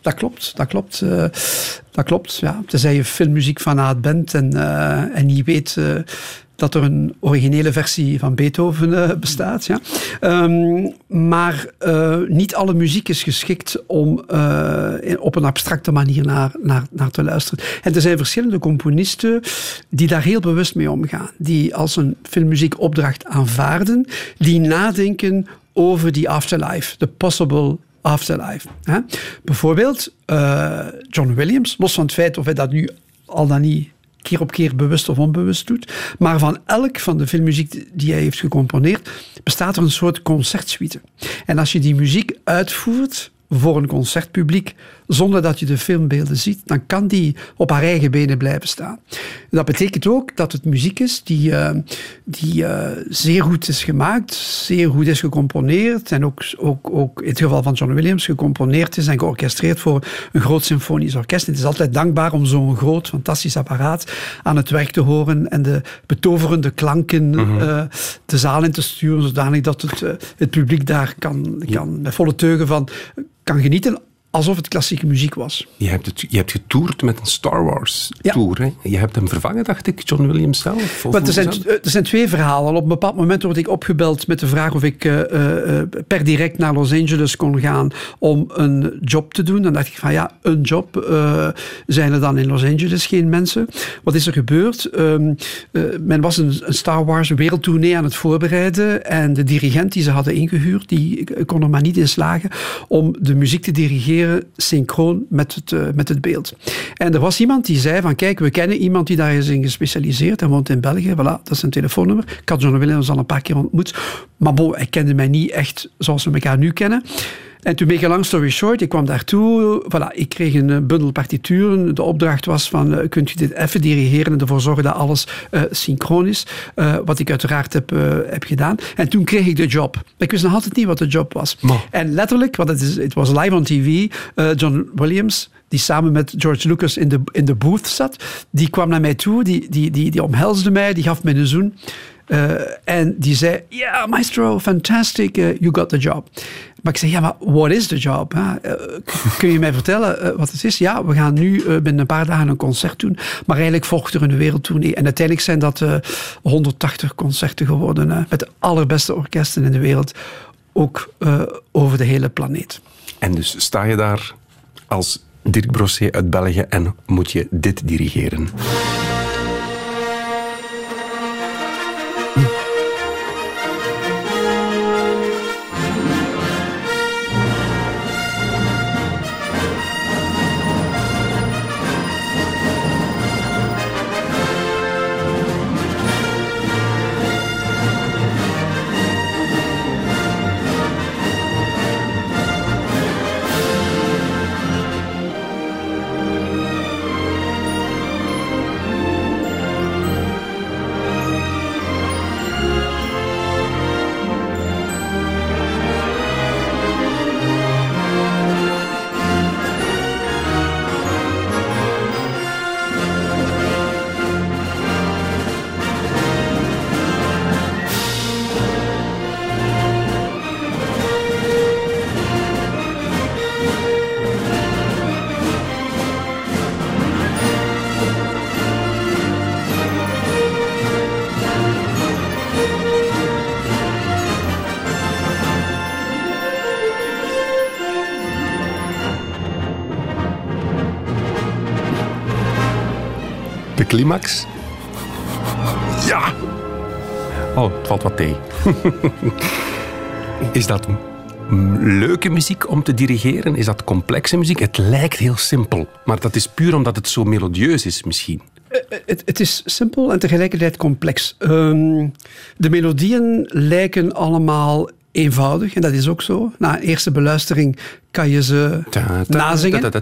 dat klopt, dat klopt. dat klopt, ja. Tenzij je filmmuziek van bent en, en je weet dat er een originele versie van Beethoven uh, bestaat. Ja. Um, maar uh, niet alle muziek is geschikt om uh, op een abstracte manier naar, naar, naar te luisteren. En er zijn verschillende componisten die daar heel bewust mee omgaan. Die als een filmmuziekopdracht aanvaarden, die nadenken over die afterlife, de possible afterlife. Bijvoorbeeld John Williams, los van het feit of hij dat nu al dan niet keer op keer bewust of onbewust doet. Maar van elk van de filmmuziek die hij heeft gecomponeerd, bestaat er een soort concertsuite. En als je die muziek uitvoert voor een concertpubliek, zonder dat je de filmbeelden ziet, dan kan die op haar eigen benen blijven staan. Dat betekent ook dat het muziek is die, uh, die uh, zeer goed is gemaakt, zeer goed is gecomponeerd en ook, ook, ook in het geval van John Williams gecomponeerd is en georchestreerd voor een groot symfonisch orkest. het is altijd dankbaar om zo'n groot, fantastisch apparaat aan het werk te horen en de betoverende klanken mm -hmm. uh, de zaal in te sturen, zodanig dat het, het publiek daar kan, kan met volle teugen van kan genieten alsof het klassieke muziek was.
Je hebt, het, je hebt getoerd met een Star Wars tour. Hè? Je hebt hem vervangen, dacht ik, John Williams zelf?
Maar er, zijn, er zijn twee verhalen. Op een bepaald moment word ik opgebeld met de vraag of ik uh, uh, per direct naar Los Angeles kon gaan om een job te doen. Dan dacht ik van ja, een job. Uh, zijn er dan in Los Angeles geen mensen? Wat is er gebeurd? Um, men was een, een, Star Wars wereldtournee aan het voorbereiden en de dirigent die ze hadden ingehuurd, die kon er maar niet in slagen om de muziek te dirigeren synchroon met het, uh, met het beeld. En er was iemand die zei van kijk, we kennen iemand die daar is in gespecialiseerd en woont in België. Voilà, dat is een telefoonnummer. Ik had John Williams al een paar keer ontmoet. Maar bon, hij kende mij niet echt zoals we elkaar nu kennen. En toen make a long story short, ik kwam daartoe. Voilà, ik kreeg een bundel partituren. De opdracht was van, uh, kunt u dit even dirigeren en ervoor zorgen dat alles uh, synchroon is. Uh, wat ik uiteraard heb, heb gedaan. En toen kreeg ik de job. Ik wist nog altijd niet wat de job was.
Maar.
En letterlijk, want het, is, het was live on TV, John Williams, die samen met George Lucas in de, in de booth zat, die kwam naar mij toe, die, die, die, die omhelsde mij, die gaf me een zoen. Uh, en die zei, ja, yeah, maestro, fantastic, uh, you got the job. Maar ik zei, ja, maar what is the job? Uh, kun je mij vertellen wat het is? Ja, we gaan nu binnen een paar dagen een concert doen. Maar eigenlijk volgt er een wereldtournee. En uiteindelijk zijn dat 180 concerten geworden. met de allerbeste orkesten in de wereld. Ook over de hele planeet.
En dus sta je daar als Dirk Brosset uit België en moet je dit dirigeren? Climax. Ja! Oh, het valt wat tegen. Is dat leuke muziek om te dirigeren? Is dat complexe muziek? Het lijkt heel simpel, maar dat is puur omdat het zo melodieus is misschien.
Eh, eh, het, het, is simpel en tegelijkertijd complex. Um, de melodieën lijken allemaal eenvoudig en dat is ook zo. Na een eerste beluistering kan je ze nazingen.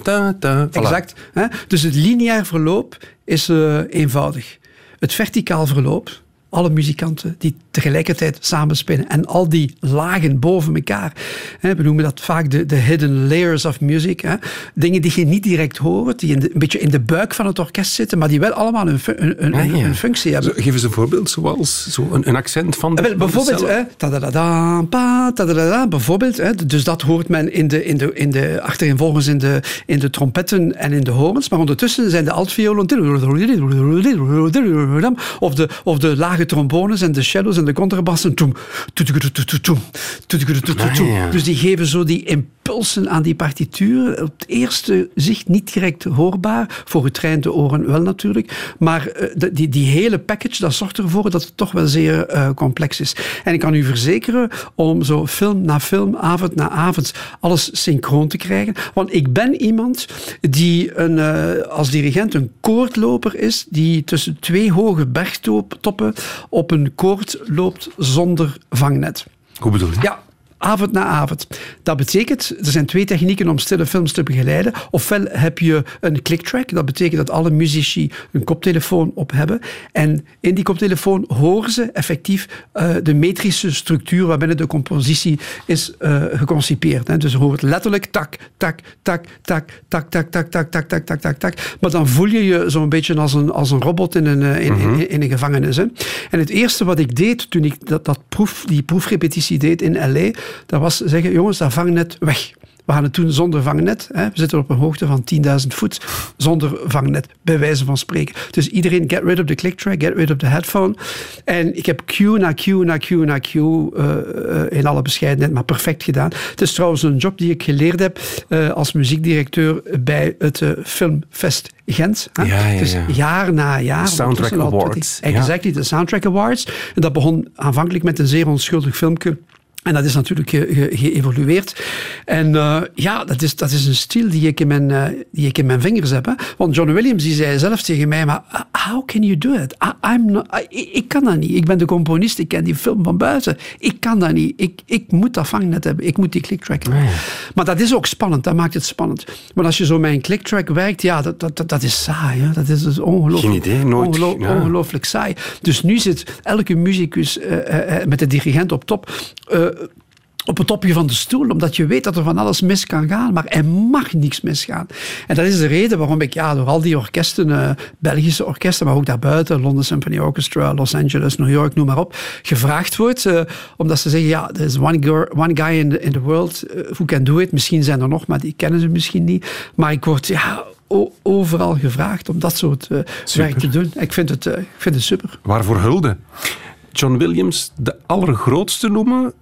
Exact. Hè? Dus het lineair verloop is uh, eenvoudig. Het verticaal verloop, alle muzikanten die tegelijkertijd samenspelen en al die lagen boven elkaar. Hè, we noemen dat vaak de, de hidden layers of music. Hè. Dingen die je niet direct hoort, die in een beetje in de buik van het orkest zitten, maar die wel allemaal een, een, een, ah, een functie hebben.
Zo, geef eens een voorbeeld, zoals zo een, een accent van de,
wel, Bijvoorbeeld, hè, pa, bijvoorbeeld. Hè, dus dat hoort men in de, in de, in de, achtereenvolgens in de, in de trompetten en in de horens, maar ondertussen zijn de altviolen of de, of de lage trombones en de cellos en de de contrabas. En toen, Dus die geven zo die impuls aan die partituur. Op het eerste zicht niet direct hoorbaar. Voor het de oren wel natuurlijk. Maar die, die hele package, dat zorgt ervoor dat het toch wel zeer uh, complex is. En ik kan u verzekeren om zo film na film, avond na avond, alles synchroon te krijgen. Want ik ben iemand die een, uh, als dirigent een koordloper is, die tussen twee hoge bergtoppen op een koord loopt zonder vangnet.
Hoe bedoel je?
Ja, avond na avond. Dat betekent, er zijn twee technieken om stille films te begeleiden. Ofwel heb je een clicktrack, dat betekent dat alle muzici een koptelefoon op hebben. En in die koptelefoon horen ze effectief uh, de metrische structuur waarbinnen de compositie is uh, geconcipeerd. Hè. Dus je hoort letterlijk tak, tak, tak, tak, tak, tak, tak, tak, tak, tak, tak, tak, tak. Maar dan voel je je zo'n beetje als een, als een robot in een, in, in, in, in een gevangenis. Hè. En het eerste wat ik deed toen ik dat, dat proef, die proefrepetitie deed in L.A., dat was zeggen, jongens, dat vangnet weg. We gaan het doen zonder vangnet. Hè. We zitten op een hoogte van 10.000 voet zonder vangnet, bij wijze van spreken. Dus iedereen get rid of the click track, get rid of the headphone. En ik heb cue na cue na cue na cue uh, in alle bescheidenheid, maar perfect gedaan. Het is trouwens een job die ik geleerd heb uh, als muziekdirecteur bij het Filmfest Gent. Hè.
Ja, ja, ja.
Dus jaar na jaar.
De Soundtrack Awards.
Exactly, de Soundtrack Awards. En dat begon aanvankelijk met een zeer onschuldig filmpje en dat is natuurlijk geëvolueerd. Ge en uh, ja, dat is, dat is een stil die ik in mijn, uh, die ik in mijn vingers heb. Hè. Want John Williams die zei zelf tegen mij, maar uh, how can you do it? I, I'm not, I, ik kan dat niet. Ik ben de componist, ik ken die film van buiten. Ik kan dat niet. Ik, ik moet dat vangnet hebben. Ik moet die clicktrack hebben. Maar dat is ook spannend. Dat maakt het spannend. Maar als je zo met een clicktrack werkt, ja, dat, dat, dat, is saai. Hè. Dat is dus ongelooflijk,
Geen idee, nooit.
ja. ongelooflijk saai. Dus nu zit elke muzikus met de dirigent op top op het topje van de stoel, omdat je weet dat er van alles mis kan gaan, maar er mag niks misgaan. En dat is de reden waarom ik ja, door al die orkesten, uh, Belgische orkesten, maar ook daarbuiten, London Symphony Orchestra, Los Angeles, New York, noem maar op, gevraagd word, uh, omdat ze zeggen, ja, er is one, girl, one guy in the, in the world uh, who can do it. Misschien zijn er nog, maar die kennen ze misschien niet. Maar ik word, ja, overal gevraagd om dat soort werk te doen. Ik vind het, ik vind het super.
Waarvoor hulde? John Williams de allergrootste noemen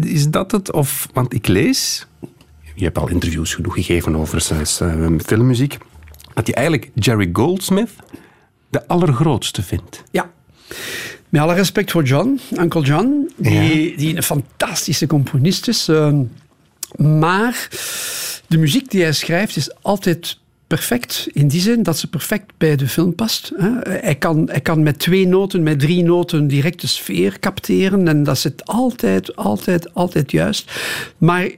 is dat het? Of, want ik lees, je hebt al interviews genoeg gegeven over zijn filmmuziek, dat je eigenlijk Jerry Goldsmith de allergrootste vindt.
Ja. Met alle respect voor John, Uncle John, die, die een fantastische componist is. Uh, maar de muziek die hij schrijft is altijd perfect in die zin dat ze perfect bij de film past. Hij, kan, hij kan met twee noten, met drie noten direct de sfeer capteren en dat zit altijd, altijd, altijd juist. Maar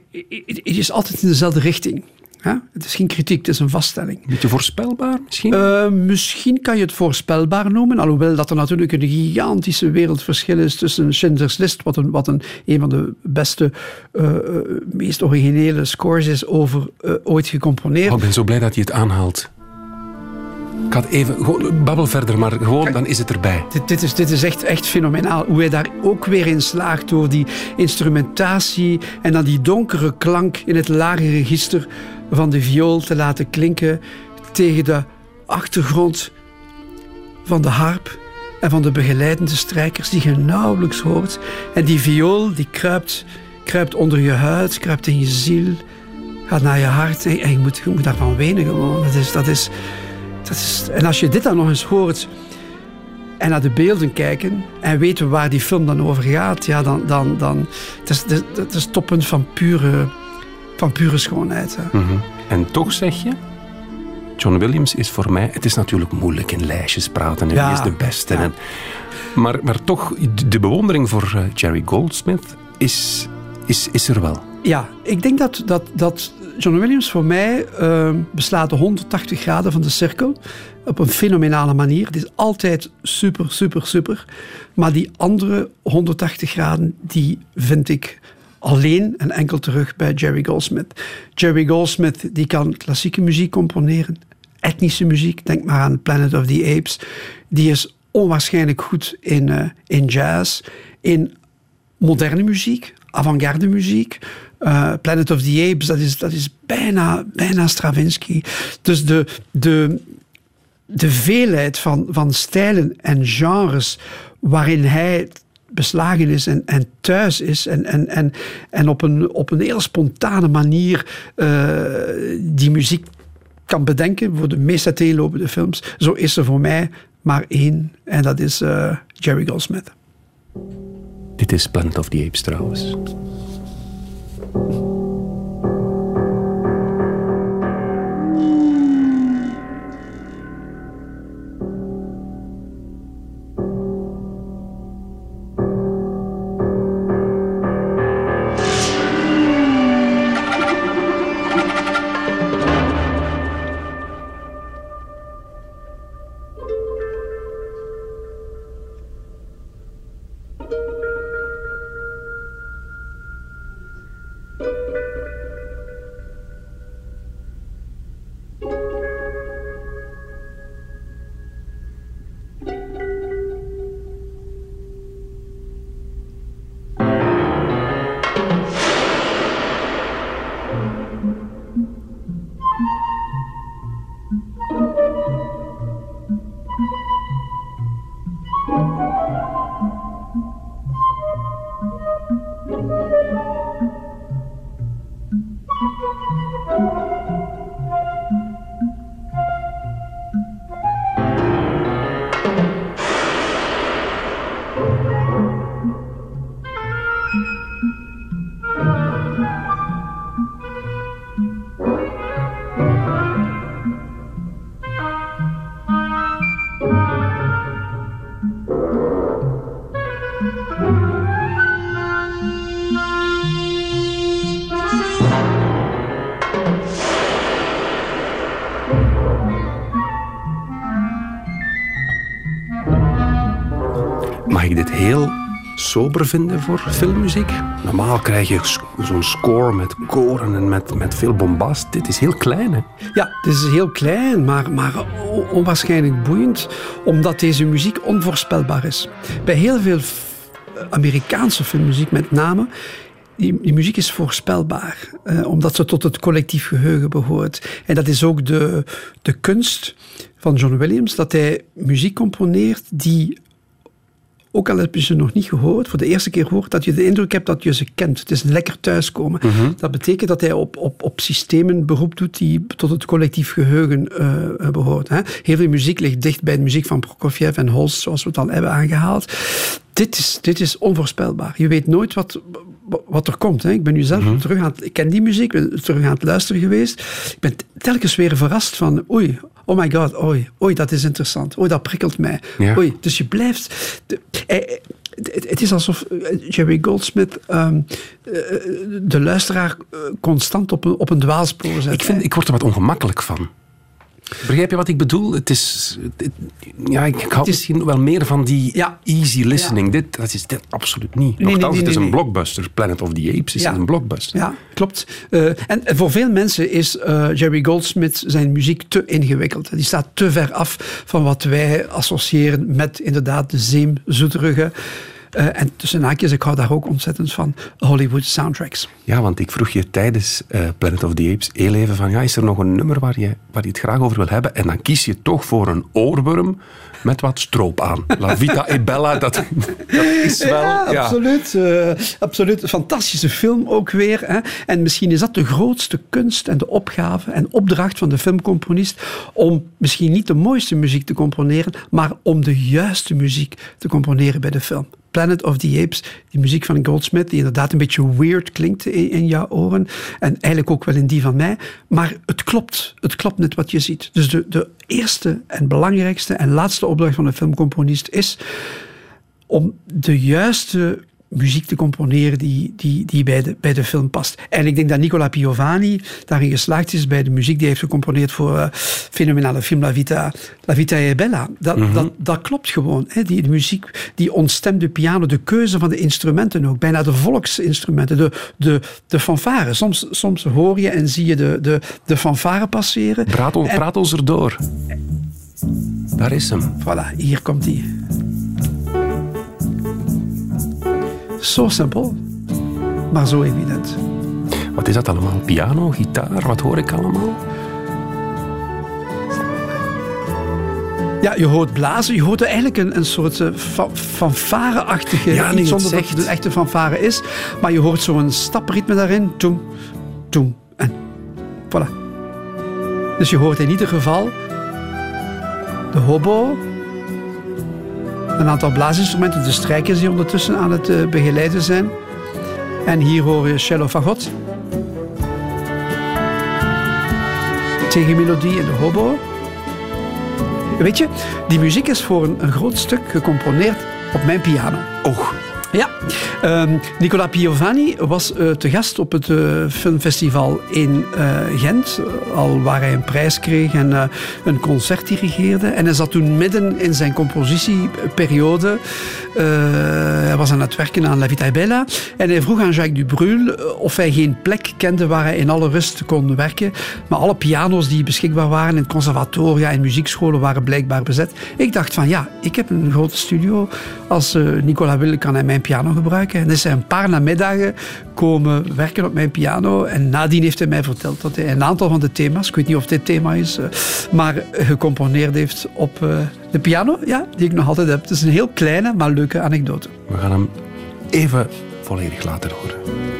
het is altijd in dezelfde richting. Het is geen kritiek, het is een vaststelling.
Beetje voorspelbaar misschien?
Uh, misschien kan je het voorspelbaar noemen, alhoewel dat er natuurlijk een gigantische wereldverschil is tussen Schindler's List, wat een, wat een, een van de beste, uh, meest originele scores is over uh, ooit gecomponeerd.
Oh, ik ben zo blij dat je het aanhaalt. Ik had even, babbel verder, maar gewoon, dan is het erbij.
Dit, dit, is, dit is echt, echt fenomenaal. Hoe hij daar ook weer in slaagt door die instrumentatie en dan die donkere klank in het lage register van de viool te laten klinken tegen de achtergrond van de harp en van de begeleidende strijkers die je nauwelijks hoort. En die viool die kruipt, kruipt onder je huid, kruipt in je ziel, gaat naar je hart en je moet, je moet daarvan wenen gewoon. Dat is, dat is, dat is, en als je dit dan nog eens hoort en naar de beelden kijken en weten waar die film dan over gaat, ja, dan, dan, dan het is, het is het toppunt van pure, van pure schoonheid. Hè.
Mhm. En toch zeg je, John Williams is voor mij, het is natuurlijk moeilijk in lijstjes praten en
Ja,
wie is de beste.
ja.
En, maar, maar toch, de bewondering voor eh, Jerry Goldsmith is, is, is er wel.
Ja, ik denk dat, dat, dat John Williams voor mij eh, beslaat de 180 graden van de cirkel op een fenomenale manier. Het is altijd super, super, super. Maar die andere 180 graden, die vind ik alleen en enkel terug bij Jerry Goldsmith. Jerry Goldsmith die kan klassieke muziek componeren, etnische muziek, denk maar aan Planet of the Apes. Die is onwaarschijnlijk goed in, eh, in jazz, in moderne muziek, avant-garde muziek. Eh, Planet of the Apes, dat is, dat is bijna, bijna Stravinsky. Dus de, de, de veelheid van, van stijlen en genres waarin hij beslagen is en, thuis is en, en, en, en op, een, op een heel spontane manier eh, die muziek kan bedenken voor de meest uiteenlopende films. Zo is er voor mij maar één en dat is eh, Jerry Goldsmith.
Dit is Planet of the Apes trouwens. Sober vinden voor filmmuziek? Normaal krijg je zo'n score met koren en met, met veel bombast. Dit is heel klein, hè?
Ja, het is heel klein, maar, maar onwaarschijnlijk boeiend, omdat deze muziek onvoorspelbaar is. Bij heel veel Amerikaanse filmmuziek met name, die, die muziek is voorspelbaar, eh, omdat ze tot het collectief geheugen behoort. En dat is ook de, de kunst van John Williams, dat hij muziek componeert die ook al heb je ze nog niet gehoord, voor de eerste keer hoort, dat je de indruk hebt dat je ze kent. Het is lekker thuiskomen. Dat betekent dat hij op, op, op systemen beroep doet die tot het collectief geheugen eh, behoort. Hè. Heel veel muziek ligt dicht bij de muziek van Prokofjev en Holst, zoals we het al hebben aangehaald. Dit is, dit is onvoorspelbaar. Je weet nooit wat, wat er komt. Hè. Ik ben nu zelf terug aan het, ik ken die muziek, ik ben terug aan het luisteren geweest. Ik ben telkens weer verrast van, oei, oh my god, oei, oei, dat is interessant. Oei, dat prikkelt mij.
Ja.
Oei, dus je blijft... de- eh, het is alsof eh, Jerry Goldsmith ehm, eh, de luisteraar constant op een, op een dwaalspoor zet.
Ik, vind, ik word er wat ongemakkelijk van. Begrijp je wat ik bedoel? Het is, het- ja, ik,
is-
misschien wel meer van die
Ja.
easy listening. Dit, dat is dit absoluut niet.
nee,
Nochtans,
nee,
het is een blockbuster. Planet of the Apes is
Ja.
een blockbuster.
Ja, klopt. Eh, en voor veel mensen is eh, Jerry Goldsmith zijn muziek te ingewikkeld. Die staat te ver af van wat wij associëren met inderdaad de zeemzoeterige. Eh, en tussen haakjes, ik hou daar ook ontzettend van, Hollywood soundtracks.
Ja, want ik vroeg je tijdens eh, Planet of the Apes heel even van, ja, is er nog een nummer waar je, waar je het graag over wil hebben? En dan kies je toch voor een oorworm met wat stroop aan. La Vita e Bella, dat, dat is wel...
Ja, absoluut. Uh, absoluut. Fantastische film ook weer. Hè. En misschien is dat de grootste kunst en de opgave en opdracht van de filmcomponist om misschien niet de mooiste muziek te componeren, maar om de juiste muziek te componeren bij de film. Planet of the Apes, die muziek van Goldsmith, die inderdaad een beetje weird klinkt in, in, jouw oren. En eigenlijk ook wel in die van mij. Maar het klopt. Het klopt net wat je ziet. Dus de, de eerste en belangrijkste en laatste opdracht van de filmcomponist is om de juiste muziek te componeren die, die, die bij, de, bij de film past. En ik denk dat Nicola Piovani daarin geslaagd is bij de muziek die hij heeft gecomponeerd voor uh, fenomenale film La Vita, La Vita è Bella. Dat, mm -hmm. dat, dat klopt gewoon. Hè. Die, de muziek, die ontstemde piano, de keuze van de instrumenten ook, bijna de volksinstrumenten, de, de, de fanfare. Soms, soms hoor je en zie je de, de, de fanfare passeren.
Praat, on,
en,
praat ons erdoor. Daar is hem.
Voilà, hier komt hij. Zo simpel, maar zo evident.
Wat is dat allemaal? Piano, gitaar, wat hoor ik allemaal?
Ja, je hoort blazen. Je hoort eigenlijk een, een soort uh, fanfare-achtige...
Ja,
niet zonder dat het een echte fanfare is. Maar je hoort zo'n stapritme daarin. Toem, toem en voilà. Dus je hoort in ieder geval de hobo, een aantal blaasinstrumenten, de strijkers die ondertussen aan het uh, begeleiden zijn. En hier hoor je cello fagot. Tegenmelodie en de hobo. Weet je, die muziek is voor een, een groot stuk gecomponeerd op mijn piano.
Och.
Ja, um, Nicola Piovani was uh, te gast op het uh, filmfestival in uh, Gent, al waar hij een prijs kreeg en een concert dirigeerde. En hij zat toen midden in zijn compositieperiode. hij was aan het werken aan La Vita Bella en hij vroeg aan Jacques Dubrul of hij geen plek kende waar hij in alle rust kon werken. Maar alle piano's die beschikbaar waren in conservatoria en muziekscholen waren blijkbaar bezet. Ik dacht van ja, ik heb een grote studio. Als Nicola wil, kan hij mijn piano gebruiken. En hij een paar namiddagen komen werken op mijn piano. En nadien heeft hij mij verteld dat hij een aantal van de thema's, ik weet niet of dit thema is, maar gecomponeerd heeft op de piano, ja, die ik nog altijd heb. Het is een heel kleine, maar leuke anekdote.
We gaan hem even volledig laten horen.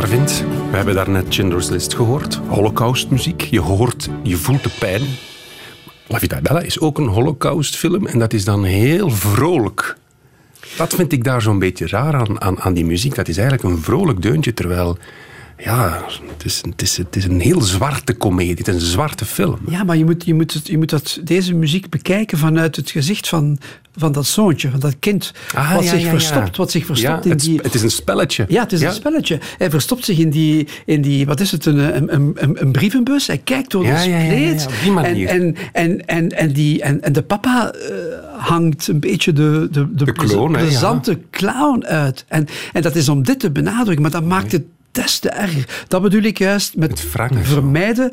Bizar. We hebben daarnet Schindler's List gehoord. Holocaustmuziek. Je hoort, je voelt de pijn. La Vita Bella is ook een holocaustfilm en dat is dan heel vrolijk. Dat vind ik daar zo'n beetje raar aan, aan, aan die muziek. Dat is eigenlijk een vrolijk deuntje, terwijl ja, het is, het, is, het is een heel zwarte komedie. Het is een zwarte film.
Ja, maar je moet, je moet, het, je moet dat, deze muziek bekijken vanuit het gezicht van, van dat zoontje, van dat kind.
Ah,
wat,
ja,
zich
ja,
verstopt,
ja.
wat zich verstopt in
het,
die...
het is een spelletje.
Ja, het is een spelletje. Hij verstopt zich in die, in die wat is het, een, een, een, een brievenbus. Hij kijkt door
ja,
spleet.
op die manier.
En, en, en, en, die, en, en de papa eh, hangt een beetje de, de, de,
De clown,
plezante clown uit. En, en dat is om dit te benadrukken, maar dat maakt het des te erger. Dat bedoel ik juist met vermijden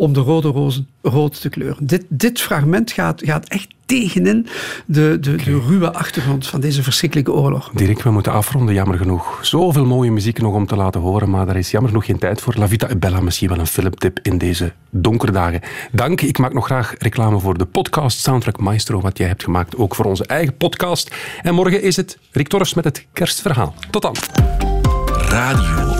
om de rode rozen rood te kleuren. Dit, dit fragment gaat, gaat echt tegenin de, de, de ruwe achtergrond van deze verschrikkelijke oorlog.
Dirk, we moeten afronden, jammer genoeg. Zoveel mooie muziek nog om te laten horen, maar er is jammer genoeg geen tijd voor. La Vita e Bella, misschien wel een filmtip in deze donkere dagen. Dank. Ik maak nog graag reclame voor de podcast Soundtrack Maestro, wat jij hebt gemaakt, ook voor onze eigen podcast. En morgen is het Rick Torfs met het kerstverhaal. Tot dan.
Radio 1.